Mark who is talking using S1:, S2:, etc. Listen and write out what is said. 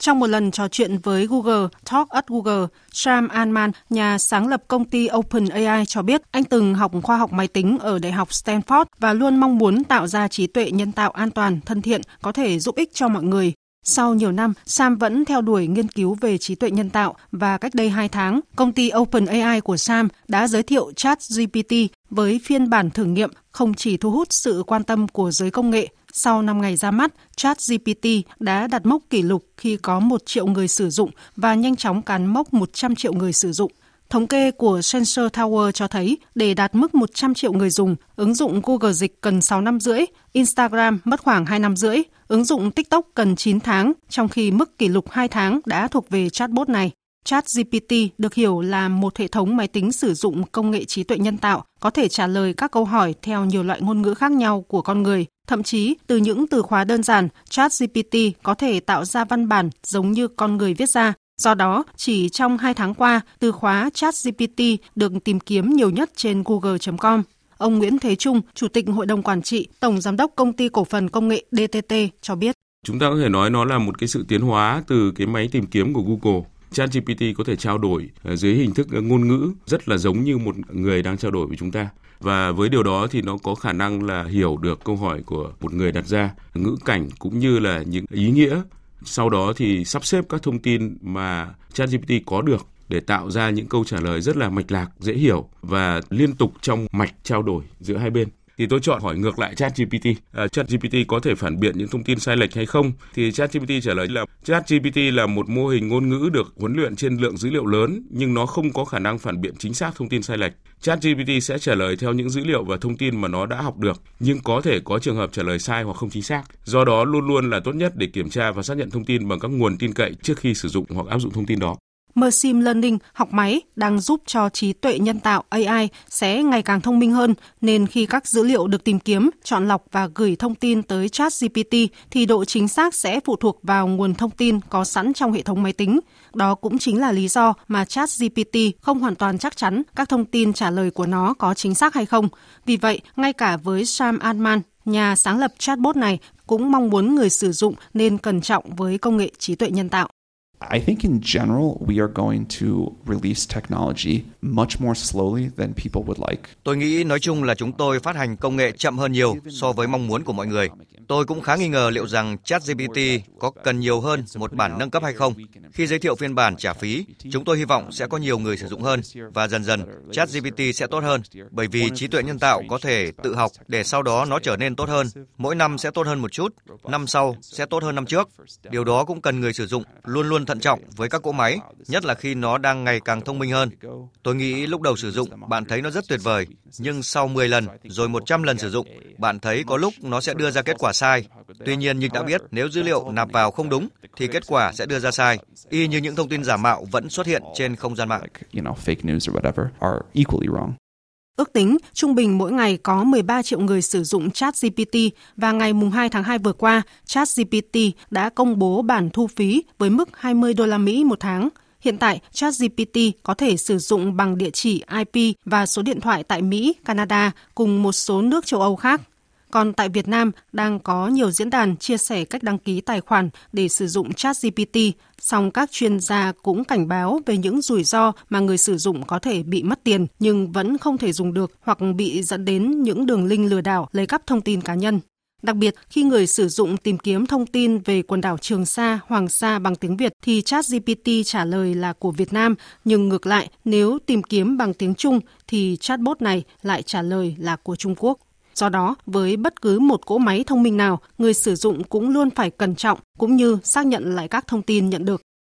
S1: Trong một lần trò chuyện với Google Talk at Google, Sam Altman, nhà sáng lập công ty OpenAI cho biết anh từng học khoa học máy tính ở Đại học Stanford và luôn mong muốn tạo ra trí tuệ nhân tạo an toàn, thân thiện, có thể giúp ích cho mọi người. Sau nhiều năm, Sam vẫn theo đuổi nghiên cứu về trí tuệ nhân tạo và cách đây 2 tháng, công ty OpenAI của Sam đã giới thiệu ChatGPT với phiên bản thử nghiệm không chỉ thu hút sự quan tâm của giới công nghệ. Sau 5 ngày ra mắt, ChatGPT đã đặt mốc kỷ lục khi có 1 triệu người sử dụng và nhanh chóng cán mốc 100 triệu người sử dụng. Thống kê của Sensor Tower cho thấy để đạt mức 100 triệu người dùng, ứng dụng Google Dịch cần 6 năm rưỡi, Instagram mất khoảng 2 năm rưỡi, ứng dụng TikTok cần 9 tháng, trong khi mức kỷ lục 2 tháng đã thuộc về chatbot này. ChatGPT được hiểu là một hệ thống máy tính sử dụng công nghệ trí tuệ nhân tạo, có thể trả lời các câu hỏi theo nhiều loại ngôn ngữ khác nhau của con người. Thậm chí, từ những từ khóa đơn giản, ChatGPT có thể tạo ra văn bản giống như con người viết ra. Do đó, chỉ trong 2 tháng qua, từ khóa ChatGPT được tìm kiếm nhiều nhất trên google.com. Ông Nguyễn Thế Trung, Chủ tịch Hội đồng Quản trị, Tổng Giám đốc Công ty Cổ phần Công nghệ DTT cho biết.
S2: Chúng ta có thể nói nó là một cái sự tiến hóa từ cái máy tìm kiếm của Google. ChatGPT có thể trao đổi ờ, dưới hình thức ờ, ngôn ngữ rất là giống như một người đang trao đổi với chúng ta. Và với điều đó thì nó có khả năng là hiểu được câu hỏi của một người đặt ra ngữ cảnh cũng như là những ý nghĩa. Sau đó thì sắp xếp các thông tin mà ChatGPT có được để tạo ra những câu trả lời rất là mạch lạc, dễ hiểu và liên tục trong mạch trao đổi giữa hai bên thì tôi chọn hỏi ngược lại ChatGPT. À, ChatGPT có thể phản biện những thông tin sai lệch hay không? Thì ChatGPT trả lời là ChatGPT là một mô hình ngôn ngữ được huấn luyện trên lượng dữ liệu lớn nhưng nó không có khả năng phản biện chính xác thông tin sai lệch. ChatGPT sẽ trả lời theo những dữ liệu và thông tin mà nó đã học được, nhưng có thể có trường hợp trả lời sai hoặc không chính xác. Do đó luôn luôn là tốt nhất để kiểm tra và xác nhận thông tin bằng các nguồn tin cậy trước khi sử dụng hoặc áp dụng thông tin đó.
S1: Machine Learning, học máy, đang giúp cho trí tuệ nhân tạo AI sẽ ngày càng thông minh hơn, nên khi các dữ liệu được tìm kiếm, chọn lọc và gửi thông tin tới ChatGPT thì độ chính xác sẽ phụ thuộc vào nguồn thông tin có sẵn trong hệ thống máy tính. Đó cũng chính là lý do mà ChatGPT không hoàn toàn chắc chắn các thông tin trả lời của nó có chính xác hay không. Vì vậy, ngay cả với Sam Altman, nhà sáng lập chatbot này cũng mong muốn người sử dụng nên cẩn trọng với công nghệ trí tuệ nhân tạo.
S3: I think in general, we are going to release technology much more slowly than people would like.
S4: Tôi nghĩ, nói chung là chúng tôi phát hành công nghệ chậm hơn nhiều so với mong muốn của mọi người. Tôi cũng khá nghi ngờ liệu rằng ChatGPT có cần nhiều hơn một bản nâng cấp hay không. Khi giới thiệu phiên bản trả phí, chúng tôi hy vọng sẽ có nhiều người sử dụng hơn và dần dần ChatGPT sẽ tốt hơn bởi vì trí tuệ nhân tạo có thể tự học để sau đó nó trở nên tốt hơn. Mỗi năm sẽ tốt hơn một chút, năm sau sẽ tốt hơn năm trước. Điều đó cũng cần người sử dụng luôn luôn thận trọng với các cỗ máy, nhất là khi nó đang ngày càng thông minh hơn. Tôi nghĩ lúc đầu sử dụng bạn thấy nó rất tuyệt vời, nhưng sau 10 lần rồi 100 lần sử dụng, bạn thấy có lúc nó sẽ đưa ra kết quả sai. Tuy nhiên như đã biết, nếu dữ liệu nạp vào không đúng thì kết quả sẽ đưa ra sai. Y như những thông tin giả mạo vẫn xuất hiện trên không gian mạng.
S1: Ước tính trung bình mỗi ngày có 13 triệu người sử dụng ChatGPT và ngày mùng 2 tháng 2 vừa qua, ChatGPT đã công bố bản thu phí với mức 20 đô la Mỹ một tháng. Hiện tại, ChatGPT có thể sử dụng bằng địa chỉ IP và số điện thoại tại Mỹ, Canada cùng một số nước châu Âu khác. Còn tại Việt Nam, đang có nhiều diễn đàn chia sẻ cách đăng ký tài khoản để sử dụng ChatGPT, song các chuyên gia cũng cảnh báo về những rủi ro mà người sử dụng có thể bị mất tiền nhưng vẫn không thể dùng được hoặc bị dẫn đến những đường link lừa đảo lấy cắp thông tin cá nhân. Đặc biệt, khi người sử dụng tìm kiếm thông tin về quần đảo Trường Sa, Hoàng Sa bằng tiếng Việt thì ChatGPT trả lời là của Việt Nam, nhưng ngược lại, nếu tìm kiếm bằng tiếng Trung thì chatbot này lại trả lời là của Trung Quốc. Do đó, với bất cứ một cỗ máy thông minh nào, người sử dụng cũng luôn phải cẩn trọng cũng như xác nhận lại các thông tin nhận được.